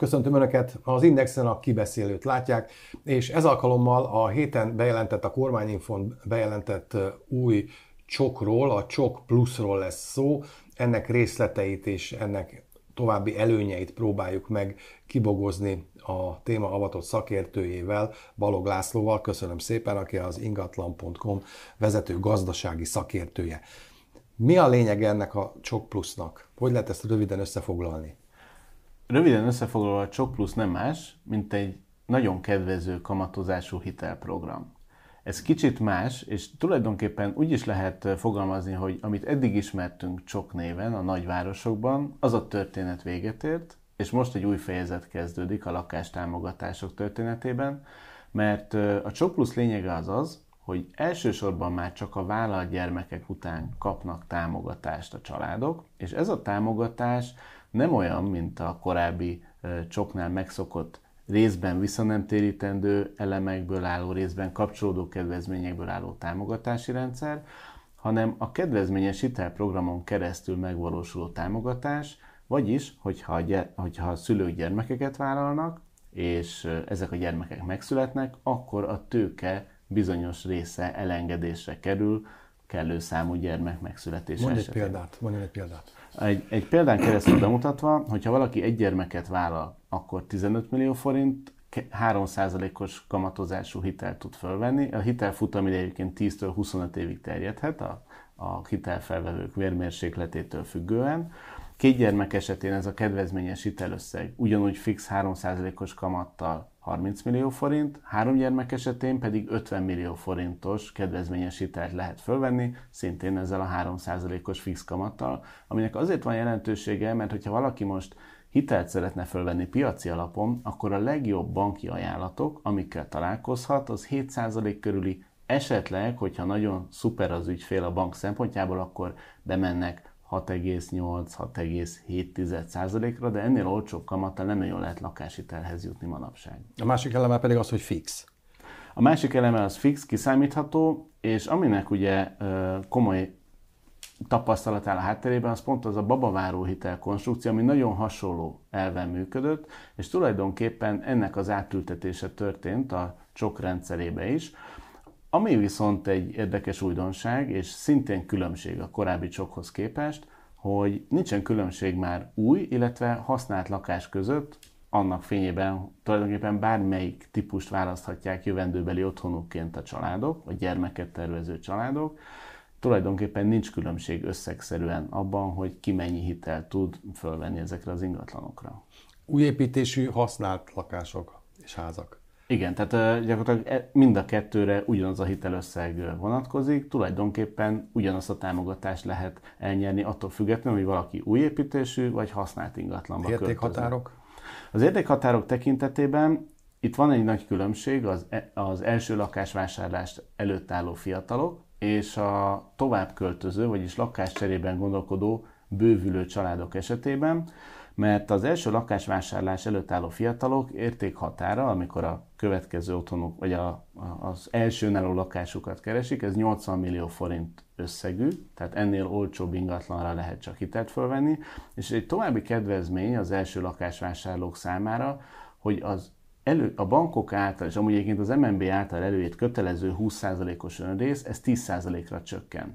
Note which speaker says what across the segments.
Speaker 1: Köszöntöm Önöket, az Indexen a kibeszélőt látják, és ez alkalommal a héten bejelentett, a kormányinfon bejelentett új csokról, a csok pluszról lesz szó, ennek részleteit és ennek további előnyeit próbáljuk meg kibogozni a téma avatott szakértőjével, Balog Lászlóval. Köszönöm szépen, aki az ingatlan.com vezető gazdasági szakértője. Mi a lényeg ennek a Csok Plusznak? Hogy lehet ezt röviden összefoglalni?
Speaker 2: Röviden összefoglalva a Csok Plusz nem más, mint egy nagyon kedvező kamatozású hitelprogram. Ez kicsit más, és tulajdonképpen úgy is lehet fogalmazni, hogy amit eddig ismertünk Csok néven a nagyvárosokban, az a történet véget ért, és most egy új fejezet kezdődik a lakástámogatások történetében, mert a Csok Plusz lényege az az, hogy elsősorban már csak a vállalt gyermekek után kapnak támogatást a családok, és ez a támogatás nem olyan, mint a korábbi csoknál megszokott részben visszanemtérítendő elemekből álló, részben kapcsolódó kedvezményekből álló támogatási rendszer, hanem a kedvezményes hitelprogramon keresztül megvalósuló támogatás, vagyis, hogyha a, gyere, hogyha a szülők gyermekeket vállalnak, és ezek a gyermekek megszületnek, akkor a tőke bizonyos része elengedésre kerül, kellő számú gyermek megszületése
Speaker 1: Mondj egy példát, mondj egy példát.
Speaker 2: Egy, egy példán keresztül bemutatva, hogyha valaki egy gyermeket vállal, akkor 15 millió forint, 3%-os kamatozású hitelt tud fölvenni. A hitel futamidő egyébként 10-től 25 évig terjedhet a, a hitelfelvevők vérmérsékletétől függően. Két gyermek esetén ez a kedvezményes hitelösszeg ugyanúgy fix 3%-os kamattal 30 millió forint, három gyermek esetén pedig 50 millió forintos kedvezményes hitelt lehet fölvenni, szintén ezzel a 3%-os fix kamattal, aminek azért van jelentősége, mert hogyha valaki most hitelt szeretne fölvenni piaci alapon, akkor a legjobb banki ajánlatok, amikkel találkozhat, az 7% körüli. Esetleg, hogyha nagyon szuper az ügyfél a bank szempontjából, akkor bemennek 6,8-6,7%-ra, de ennél olcsóbb kamattal nem nagyon lehet lakáshitelhez jutni manapság.
Speaker 1: A másik eleme pedig az, hogy fix.
Speaker 2: A másik eleme az fix, kiszámítható, és aminek ugye komoly tapasztalat áll a hátterében, az pont az a babaváró hitel konstrukció, ami nagyon hasonló elven működött, és tulajdonképpen ennek az átültetése történt a csok rendszerébe is, ami viszont egy érdekes újdonság, és szintén különbség a korábbi csokhoz képest, hogy nincsen különbség már új, illetve használt lakás között, annak fényében tulajdonképpen bármelyik típust választhatják jövendőbeli otthonukként a családok, vagy gyermeket tervező családok. Tulajdonképpen nincs különbség összegszerűen abban, hogy ki mennyi hitel tud fölvenni ezekre az ingatlanokra.
Speaker 1: Újépítésű használt lakások és házak.
Speaker 2: Igen, tehát gyakorlatilag e, mind a kettőre ugyanaz a hitelösszeg vonatkozik, tulajdonképpen ugyanazt a támogatást lehet elnyerni attól függetlenül, hogy valaki új építésű vagy használt ingatlanba
Speaker 1: Értékhatárok?
Speaker 2: Költöző. Az értékhatárok tekintetében itt van egy nagy különbség az, e, az első lakásvásárlást előtt álló fiatalok és a tovább költöző, vagyis lakáscserében gondolkodó bővülő családok esetében mert az első lakásvásárlás előtt álló fiatalok értékhatára, amikor a következő otthonuk, vagy a, az első álló lakásukat keresik, ez 80 millió forint összegű, tehát ennél olcsóbb ingatlanra lehet csak hitelt fölvenni, és egy további kedvezmény az első lakásvásárlók számára, hogy az elő, a bankok által, és amúgy egyébként az MNB által előírt kötelező 20%-os önrész, ez 10%-ra csökken.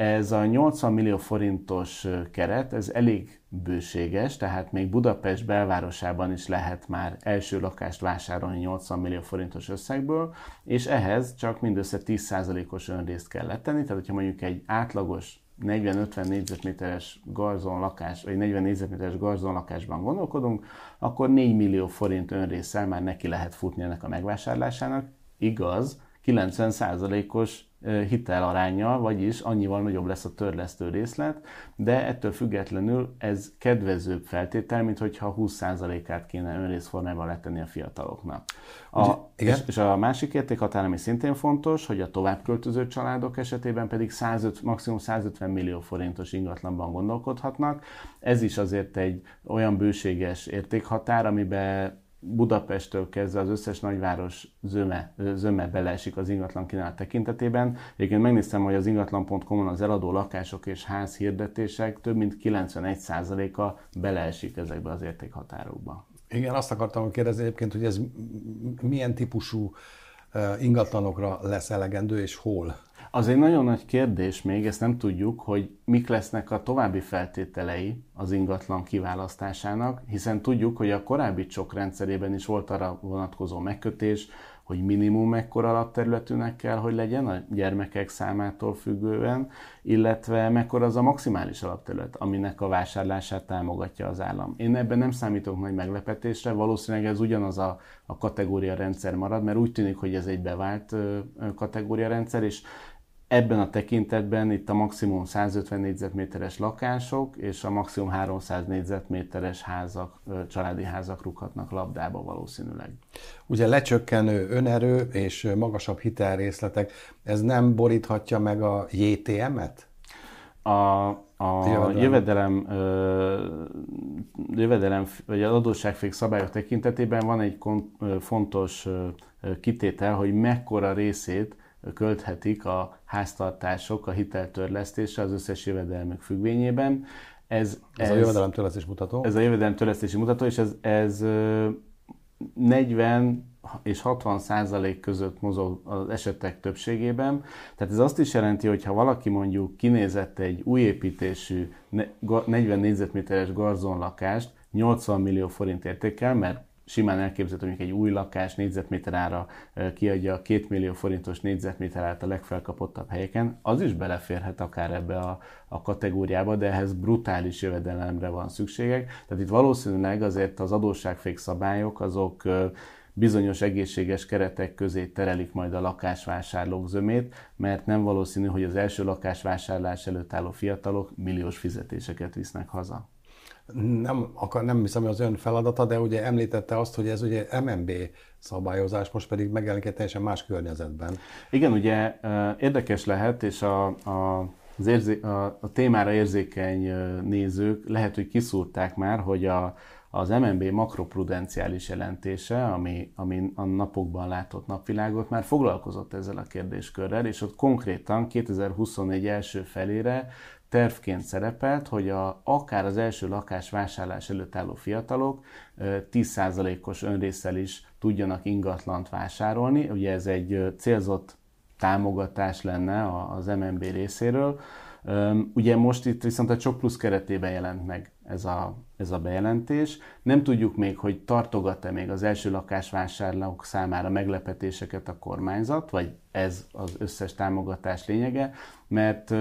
Speaker 2: Ez a 80 millió forintos keret, ez elég bőséges, tehát még Budapest belvárosában is lehet már első lakást vásárolni 80 millió forintos összegből, és ehhez csak mindössze 10%-os önrészt kell letenni, tehát hogyha mondjuk egy átlagos 40-50 négyzetméteres garzon lakás, vagy 40 négyzetméteres garzon lakásban gondolkodunk, akkor 4 millió forint önrészsel már neki lehet futni ennek a megvásárlásának. Igaz, 90%-os hitelarányjal, vagyis annyival nagyobb lesz a törlesztő részlet, de ettől függetlenül ez kedvezőbb feltétel, mint hogyha 20%-át kéne önrészformában letenni a fiataloknak. A, Igen? És, és a másik értékhatár, ami szintén fontos, hogy a továbbköltöző családok esetében pedig 105, maximum 150 millió forintos ingatlanban gondolkodhatnak. Ez is azért egy olyan bőséges értékhatár, amiben Budapesttől kezdve az összes nagyváros zöme, zöme beleesik az ingatlan kínálat tekintetében. Egyébként megnéztem, hogy az ingatlan.com-on az eladó lakások és ház hirdetések több mint 91%-a beleesik ezekbe az értékhatárokba.
Speaker 1: Igen, azt akartam kérdezni egyébként, hogy ez milyen típusú ingatlanokra lesz elegendő, és hol?
Speaker 2: Az egy nagyon nagy kérdés még, ezt nem tudjuk, hogy mik lesznek a további feltételei az ingatlan kiválasztásának, hiszen tudjuk, hogy a korábbi csok rendszerében is volt arra vonatkozó megkötés, hogy minimum mekkora alapterületűnek kell, hogy legyen a gyermekek számától függően, illetve mekkora az a maximális alapterület, aminek a vásárlását támogatja az állam. Én ebben nem számítok nagy meglepetésre, valószínűleg ez ugyanaz a, a kategória rendszer marad, mert úgy tűnik, hogy ez egy bevált kategória rendszer, és Ebben a tekintetben itt a maximum 150 négyzetméteres lakások és a maximum 300 négyzetméteres házak, családi házak rúghatnak labdába valószínűleg.
Speaker 1: Ugye lecsökkenő önerő és magasabb hitelrészletek, ez nem boríthatja meg a JTM-et?
Speaker 2: A, a jövedelem, jövedelem, vagy az adósságfék szabályok tekintetében van egy fontos kitétel, hogy mekkora részét költhetik a háztartások a hiteltörlesztésre az összes jövedelmük függvényében.
Speaker 1: Ez, ez, ez a jövedelemtörlesztési mutató?
Speaker 2: Ez a jövedelemtörlesztési mutató, és ez, ez 40 és 60 százalék között mozog az esetek többségében. Tehát ez azt is jelenti, hogy ha valaki mondjuk kinézett egy új építésű 40 négyzetméteres garzonlakást 80 millió forint értékkel, mert simán elképzelhető, hogy egy új lakás négyzetméter ára kiadja 2 millió forintos négyzetméter árat a legfelkapottabb helyeken, az is beleférhet akár ebbe a, a kategóriába, de ehhez brutális jövedelemre van szükségek. Tehát itt valószínűleg azért az adósságfék szabályok azok bizonyos egészséges keretek közé terelik majd a lakásvásárlók zömét, mert nem valószínű, hogy az első lakásvásárlás előtt álló fiatalok milliós fizetéseket visznek haza
Speaker 1: nem, akar, nem hiszem, hogy az ön feladata, de ugye említette azt, hogy ez ugye MNB szabályozás, most pedig megjelenik egy teljesen más környezetben.
Speaker 2: Igen, ugye érdekes lehet, és a, a az érzé, a, a témára érzékeny nézők lehet, hogy kiszúrták már, hogy a, az MNB makroprudenciális jelentése, ami, ami a napokban látott napvilágot, már foglalkozott ezzel a kérdéskörrel, és ott konkrétan 2024 első felére tervként szerepelt, hogy a, akár az első lakás vásárlás előtt álló fiatalok 10%-os önrészsel is tudjanak ingatlant vásárolni. Ugye ez egy célzott támogatás lenne az MNB részéről. Ugye most itt viszont a Csok Plusz keretében jelent meg ez a, ez a bejelentés. Nem tudjuk még, hogy tartogat-e még az első lakásvásárlók számára meglepetéseket a kormányzat, vagy ez az összes támogatás lényege, mert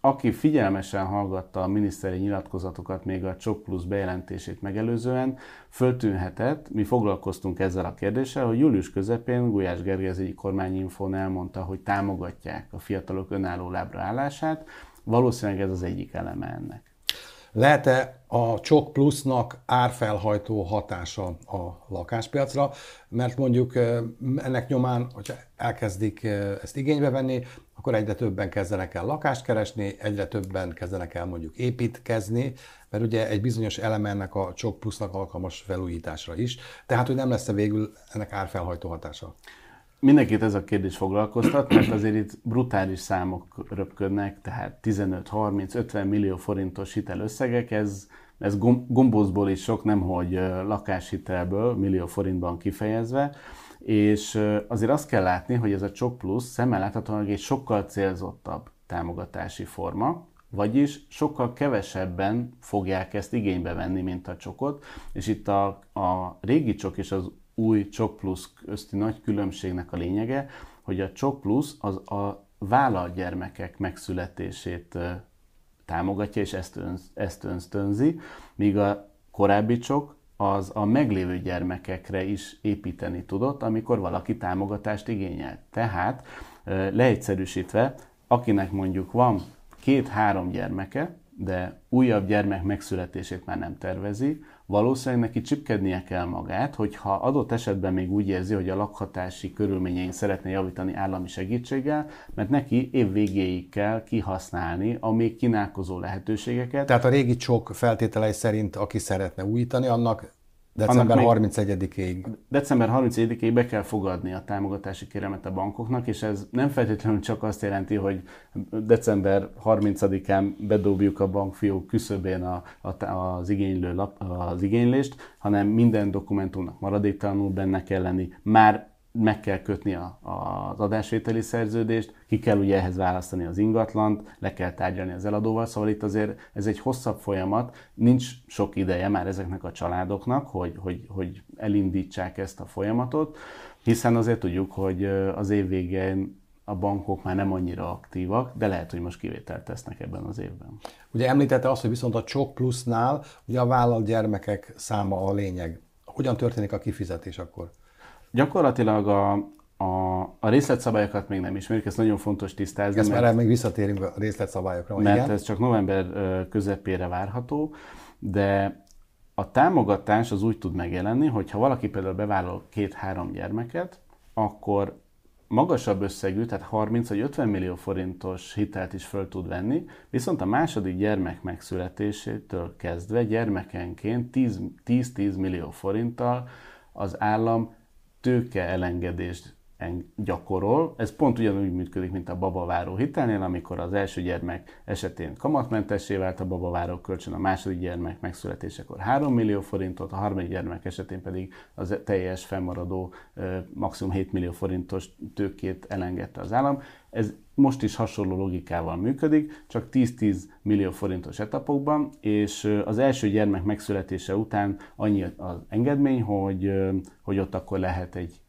Speaker 2: aki figyelmesen hallgatta a miniszteri nyilatkozatokat még a Csok Plusz bejelentését megelőzően, föltűnhetett, mi foglalkoztunk ezzel a kérdéssel, hogy július közepén Gulyás Gergely az egyik kormányinfón elmondta, hogy támogatják a fiatalok önálló lábra állását, valószínűleg ez az egyik eleme ennek.
Speaker 1: Lehet-e a Csok Plusznak árfelhajtó hatása a lakáspiacra, mert mondjuk ennek nyomán, hogyha elkezdik ezt igénybe venni, akkor egyre többen kezdenek el lakást keresni, egyre többen kezdenek el mondjuk építkezni, mert ugye egy bizonyos eleme ennek a Csok Plusznak alkalmas felújításra is, tehát hogy nem lesz-e végül ennek árfelhajtó hatása?
Speaker 2: Mindenkit ez a kérdés foglalkoztat, mert azért itt brutális számok röpködnek, tehát 15-30-50 millió forintos hitelösszegek, ez, ez gombózból is sok, nemhogy lakáshitelből, millió forintban kifejezve, és azért azt kell látni, hogy ez a Csok Plusz szemmel láthatóan egy sokkal célzottabb támogatási forma, vagyis sokkal kevesebben fogják ezt igénybe venni, mint a csokot, és itt a, a régi csok és az új Csok Plus közti nagy különbségnek a lényege, hogy a Csok Plus az a vállalt gyermekek megszületését támogatja, és ezt, önz, ezt önztönzi, míg a korábbi csok az a meglévő gyermekekre is építeni tudott, amikor valaki támogatást igényel. Tehát leegyszerűsítve, akinek mondjuk van két-három gyermeke, de újabb gyermek megszületését már nem tervezi, valószínűleg neki csipkednie kell magát, hogyha adott esetben még úgy érzi, hogy a lakhatási körülményein szeretne javítani állami segítséggel, mert neki év végéig kell kihasználni a még kínálkozó lehetőségeket.
Speaker 1: Tehát a régi csok feltételei szerint, aki szeretne újítani, annak December 31-ig.
Speaker 2: December 31-ig be kell fogadni a támogatási kéremet a bankoknak, és ez nem feltétlenül csak azt jelenti, hogy december 30-án bedobjuk a bankfiók küszöbén a, a, az, igénylő lap, az igénylést, hanem minden dokumentumnak maradéktalanul benne kell lenni. Már meg kell kötni a, az adásvételi szerződést, ki kell ugye ehhez választani az ingatlant, le kell tárgyalni az eladóval, szóval itt azért ez egy hosszabb folyamat, nincs sok ideje már ezeknek a családoknak, hogy, hogy, hogy elindítsák ezt a folyamatot, hiszen azért tudjuk, hogy az év végén a bankok már nem annyira aktívak, de lehet, hogy most kivételt tesznek ebben az évben.
Speaker 1: Ugye említette azt, hogy viszont a Csok Plusznál ugye a vállalt gyermekek száma a lényeg. Hogyan történik a kifizetés akkor?
Speaker 2: Gyakorlatilag a, a, a részletszabályokat még nem ismerjük, ez nagyon fontos tisztázni.
Speaker 1: Ezt mert, még visszatérünk a részletszabályokra.
Speaker 2: Mert igen? ez csak november közepére várható, de a támogatás az úgy tud megjelenni, hogy ha valaki például bevállal két-három gyermeket, akkor magasabb összegű, tehát 30 vagy 50 millió forintos hitelt is föl tud venni, viszont a második gyermek megszületésétől kezdve gyermekenként 10-10 millió forinttal az állam tőke elengedést gyakorol. Ez pont ugyanúgy működik, mint a babaváró hitelnél, amikor az első gyermek esetén kamatmentessé vált a babaváró kölcsön, a második gyermek megszületésekor 3 millió forintot, a harmadik gyermek esetén pedig az teljes fennmaradó maximum 7 millió forintos tőkét elengedte az állam. Ez most is hasonló logikával működik, csak 10-10 millió forintos etapokban, és az első gyermek megszületése után annyi az engedmény, hogy, hogy ott akkor lehet egy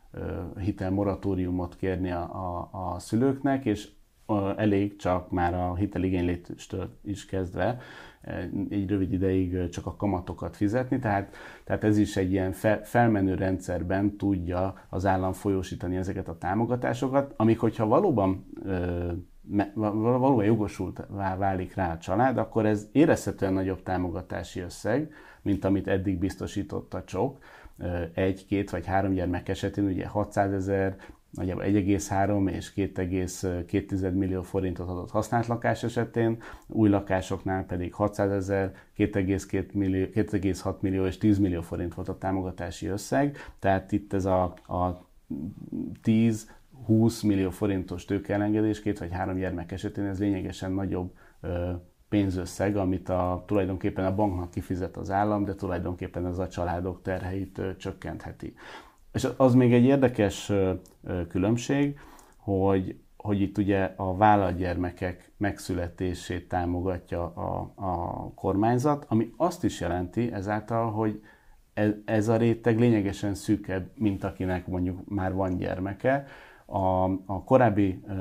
Speaker 2: hitelmoratóriumot kérni a, a, a szülőknek, és elég csak már a hiteligényléstől is kezdve egy rövid ideig csak a kamatokat fizetni, tehát, tehát ez is egy ilyen fe, felmenő rendszerben tudja az állam folyósítani ezeket a támogatásokat, amik hogyha valóban valóban jogosult válik rá a család, akkor ez érezhetően nagyobb támogatási összeg, mint amit eddig biztosított a csok. Egy, két vagy három gyermek esetén ugye 600 ezer, nagyjából 1,3 és 2,2 millió forintot adott használt lakás esetén, új lakásoknál pedig 600 ezer, 2,2 millió, 2,6 millió és 10 millió forint volt a támogatási összeg, tehát itt ez a, a 10 20 millió forintos tőkeelengedés, két vagy három gyermek esetén ez lényegesen nagyobb pénzösszeg, amit a, tulajdonképpen a banknak kifizet az állam, de tulajdonképpen ez a családok terheit csökkentheti. És az még egy érdekes különbség, hogy, hogy itt ugye a vállalatgyermekek megszületését támogatja a, a kormányzat, ami azt is jelenti ezáltal, hogy ez, ez a réteg lényegesen szűkebb, mint akinek mondjuk már van gyermeke, a, a korábbi e,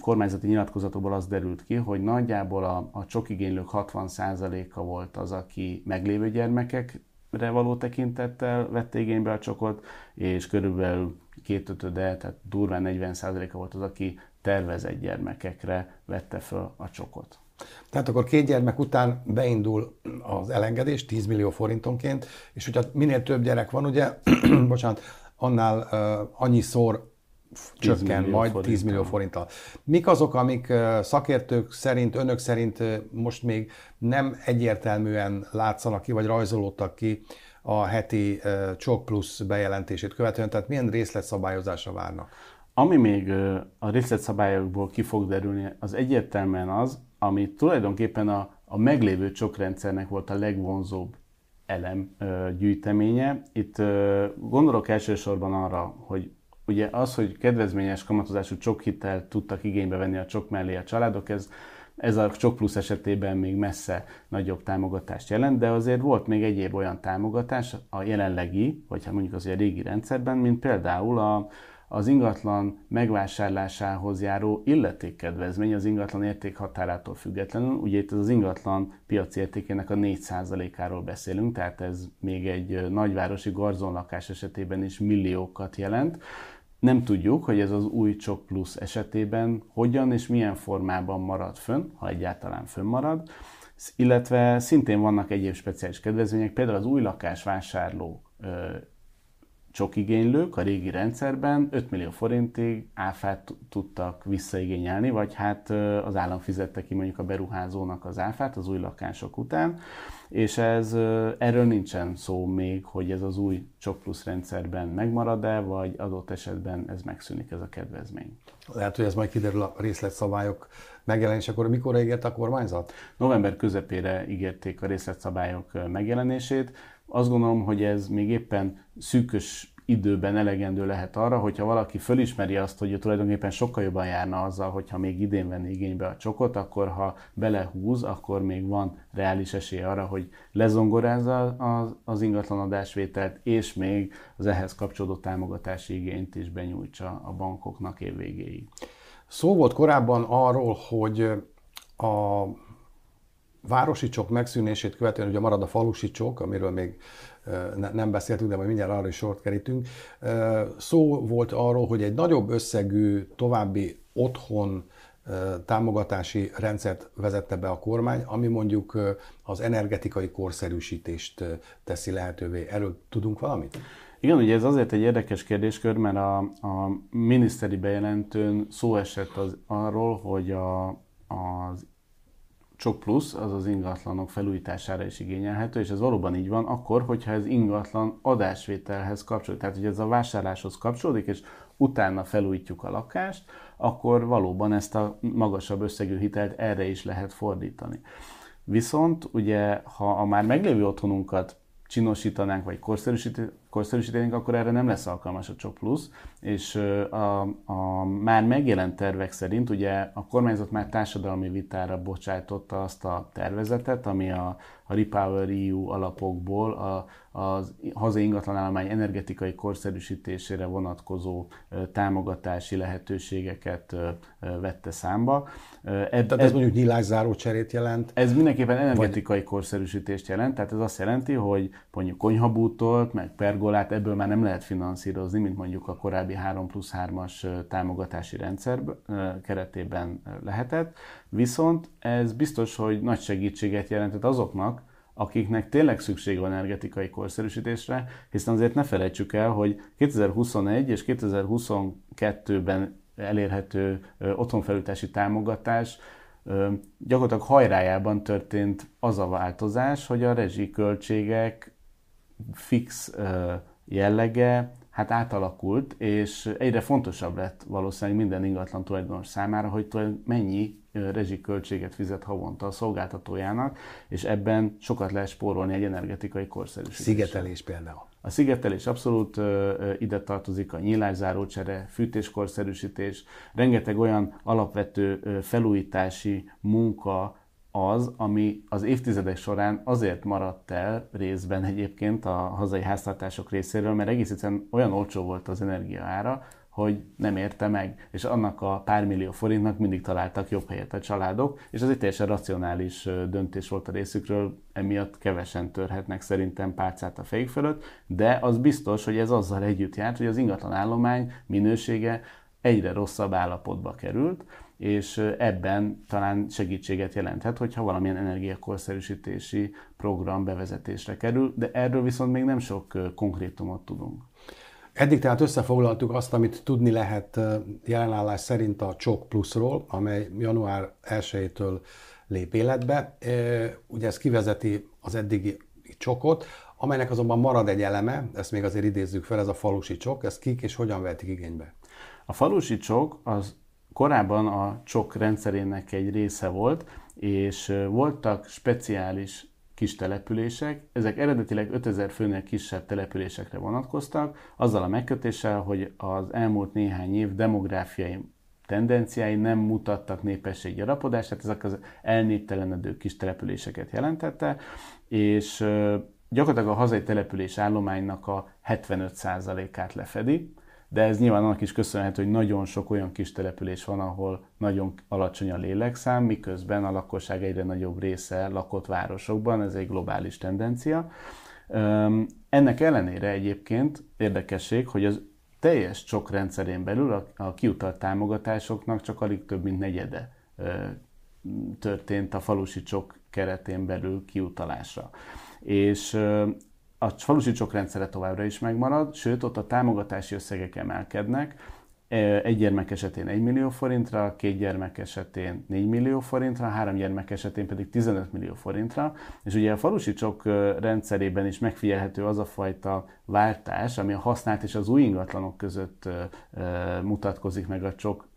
Speaker 2: kormányzati nyilatkozatokból az derült ki, hogy nagyjából a, a csokigénylők 60%-a volt az, aki meglévő gyermekekre való tekintettel vette igénybe a csokot, és körülbelül kétötöde, tehát durván 40%-a volt az, aki tervezett gyermekekre vette föl a csokot.
Speaker 1: Tehát akkor két gyermek után beindul az elengedés 10 millió forintonként, és hogyha minél több gyerek van, ugye, bocsánat, annál uh, annyiszor csökken majd forinttal. 10 millió forinttal. Mik azok, amik szakértők szerint, önök szerint most még nem egyértelműen látszanak ki, vagy rajzolódtak ki a heti Csok Plus bejelentését követően, tehát milyen részletszabályozásra várnak?
Speaker 2: Ami még a részletszabályokból ki fog derülni, az egyértelműen az, ami tulajdonképpen a, a meglévő csokrendszernek volt a legvonzóbb elem gyűjteménye. Itt gondolok elsősorban arra, hogy ugye az, hogy kedvezményes kamatozású csokhitelt tudtak igénybe venni a csok mellé a családok, ez, ez a csok plusz esetében még messze nagyobb támogatást jelent, de azért volt még egyéb olyan támogatás a jelenlegi, vagy hát mondjuk az a régi rendszerben, mint például a, az ingatlan megvásárlásához járó illetékkedvezmény az ingatlan értékhatárától függetlenül. Ugye itt az ingatlan piaci értékének a 4%-áról beszélünk, tehát ez még egy nagyvárosi garzonlakás esetében is milliókat jelent. Nem tudjuk, hogy ez az új Csok Plus esetében hogyan és milyen formában marad fönn, ha egyáltalán fönnmarad, illetve szintén vannak egyéb speciális kedvezmények, például az új lakás vásárló csokigénylők a régi rendszerben 5 millió forintig áfát tudtak visszaigényelni, vagy hát az állam fizette ki mondjuk a beruházónak az áfát az új lakások után, és ez, erről nincsen szó még, hogy ez az új csok plusz rendszerben megmarad-e, vagy adott esetben ez megszűnik ez a kedvezmény.
Speaker 1: Lehet, hogy ez majd kiderül a részletszabályok megjelenésekor. Mikor ígért a kormányzat?
Speaker 2: November közepére ígérték a részletszabályok megjelenését. Azt gondolom, hogy ez még éppen szűkös időben elegendő lehet arra, hogyha valaki fölismeri azt, hogy tulajdonképpen sokkal jobban járna azzal, hogyha még idén venni igénybe a csokot, akkor ha belehúz, akkor még van reális esély arra, hogy lezongorázza az, az ingatlan és még az ehhez kapcsolódó támogatási igényt is benyújtsa a bankoknak évvégéig.
Speaker 1: Szó volt korábban arról, hogy a városi csok megszűnését követően ugye marad a falusi csok, amiről még nem beszéltünk, de majd mindjárt arra is sort kerítünk. Szó volt arról, hogy egy nagyobb összegű további otthon támogatási rendszert vezette be a kormány, ami mondjuk az energetikai korszerűsítést teszi lehetővé. Erről tudunk valamit?
Speaker 2: Igen, ugye ez azért egy érdekes kérdéskör, mert a, a miniszteri bejelentőn szó esett az, arról, hogy a, az Csok plusz az az ingatlanok felújítására is igényelhető, és ez valóban így van, akkor, hogyha ez ingatlan adásvételhez kapcsolódik. Tehát, hogy ez a vásárláshoz kapcsolódik, és utána felújítjuk a lakást, akkor valóban ezt a magasabb összegű hitelt erre is lehet fordítani. Viszont ugye, ha a már meglévő otthonunkat csinosítanánk, vagy korszerűsítenénk, akkor erre nem lesz alkalmas a Csok Plus, és a, a már megjelent tervek szerint ugye a kormányzat már társadalmi vitára bocsájtotta azt a tervezetet, ami a, a Repower EU alapokból a, az hazai ingatlanállomány energetikai korszerűsítésére vonatkozó támogatási lehetőségeket vette számba.
Speaker 1: Eb, tehát ez, ez mondjuk nyilászáró cserét jelent?
Speaker 2: Ez mindenképpen energetikai vagy... korszerűsítést jelent, tehát ez azt jelenti, hogy mondjuk konyhabútolt, meg pergolát ebből már nem lehet finanszírozni, mint mondjuk a korábbi 3 plusz 3-as támogatási rendszer keretében lehetett. Viszont ez biztos, hogy nagy segítséget jelentett azoknak, akiknek tényleg szükség van energetikai korszerűsítésre, hiszen azért ne felejtsük el, hogy 2021 és 2022-ben elérhető otthonfelújítási támogatás gyakorlatilag hajrájában történt az a változás, hogy a rezsiköltségek fix jellege hát átalakult, és egyre fontosabb lett valószínűleg minden ingatlan tulajdonos számára, hogy mennyi rezsiköltséget fizet havonta a szolgáltatójának, és ebben sokat lehet spórolni egy energetikai korszerűsítéssel.
Speaker 1: Szigetelés például.
Speaker 2: A szigetelés abszolút ide tartozik, a nyílászárócsere, fűtéskorszerűsítés, rengeteg olyan alapvető felújítási munka, az, ami az évtizedek során azért maradt el részben egyébként a hazai háztartások részéről, mert egész egyszerűen olyan olcsó volt az energia ára, hogy nem érte meg, és annak a pár millió forintnak mindig találtak jobb helyet a családok, és ez egy teljesen racionális döntés volt a részükről, emiatt kevesen törhetnek szerintem pálcát a fejük fölött, de az biztos, hogy ez azzal együtt járt, hogy az ingatlan állomány minősége egyre rosszabb állapotba került, és ebben talán segítséget jelenthet, hogyha valamilyen energiakorszerűsítési program bevezetésre kerül, de erről viszont még nem sok konkrétumot tudunk.
Speaker 1: Eddig tehát összefoglaltuk azt, amit tudni lehet jelenállás szerint a Csok Plusról, amely január 1-től lép életbe. Ugye ez kivezeti az eddigi csokot, amelynek azonban marad egy eleme, ezt még azért idézzük fel, ez a falusi csok, ez kik és hogyan vehetik igénybe?
Speaker 2: A falusi csok az korábban a csok rendszerének egy része volt, és voltak speciális kis települések. Ezek eredetileg 5000 főnél kisebb településekre vonatkoztak, azzal a megkötéssel, hogy az elmúlt néhány év demográfiai tendenciái nem mutattak népességgyarapodást, tehát ezek az elnéptelenedő kis településeket jelentette, és gyakorlatilag a hazai település állománynak a 75%-át lefedi de ez nyilván annak is köszönhető, hogy nagyon sok olyan kis település van, ahol nagyon alacsony a lélekszám, miközben a lakosság egyre nagyobb része lakott városokban, ez egy globális tendencia. Ennek ellenére egyébként érdekesség, hogy az teljes csok rendszerén belül a, a kiutalt támogatásoknak csak alig több mint negyede történt a falusi csok keretén belül kiutalásra. És a falusi csok rendszere továbbra is megmarad, sőt, ott a támogatási összegek emelkednek, egy gyermek esetén 1 millió forintra, két gyermek esetén 4 millió forintra, három gyermek esetén pedig 15 millió forintra. És ugye a falusi csok rendszerében is megfigyelhető az a fajta váltás, ami a használt és az új ingatlanok között mutatkozik meg a csok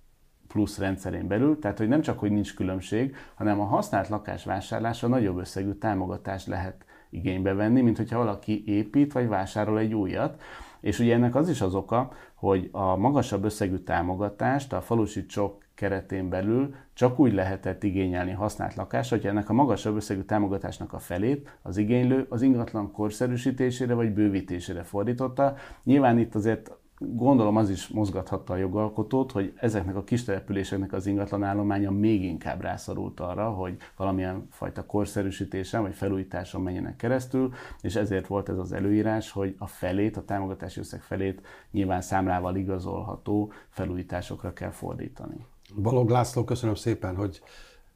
Speaker 2: plusz rendszerén belül, tehát hogy nem csak, hogy nincs különbség, hanem a használt lakás vásárlása nagyobb összegű támogatást lehet igénybe venni, mint hogyha valaki épít vagy vásárol egy újat. És ugye ennek az is az oka, hogy a magasabb összegű támogatást a falusi csok keretén belül csak úgy lehetett igényelni használt lakást, hogy ennek a magasabb összegű támogatásnak a felét az igénylő az ingatlan korszerűsítésére vagy bővítésére fordította. Nyilván itt azért gondolom az is mozgathatta a jogalkotót, hogy ezeknek a kis településeknek az ingatlan állománya még inkább rászorult arra, hogy valamilyen fajta korszerűsítésen vagy felújításon menjenek keresztül, és ezért volt ez az előírás, hogy a felét, a támogatási összeg felét nyilván számlával igazolható felújításokra kell fordítani.
Speaker 1: Balog László, köszönöm szépen, hogy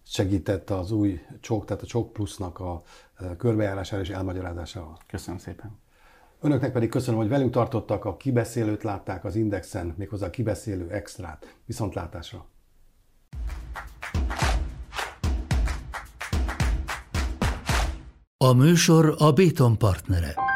Speaker 1: segített az új csók, tehát a csók plusznak a körbejárására és elmagyarázásával.
Speaker 2: Köszönöm szépen.
Speaker 1: Önöknek pedig köszönöm, hogy velünk tartottak, a kibeszélőt látták az Indexen, méghozzá a kibeszélő extrát. Viszontlátásra!
Speaker 3: A műsor a Béton partnere.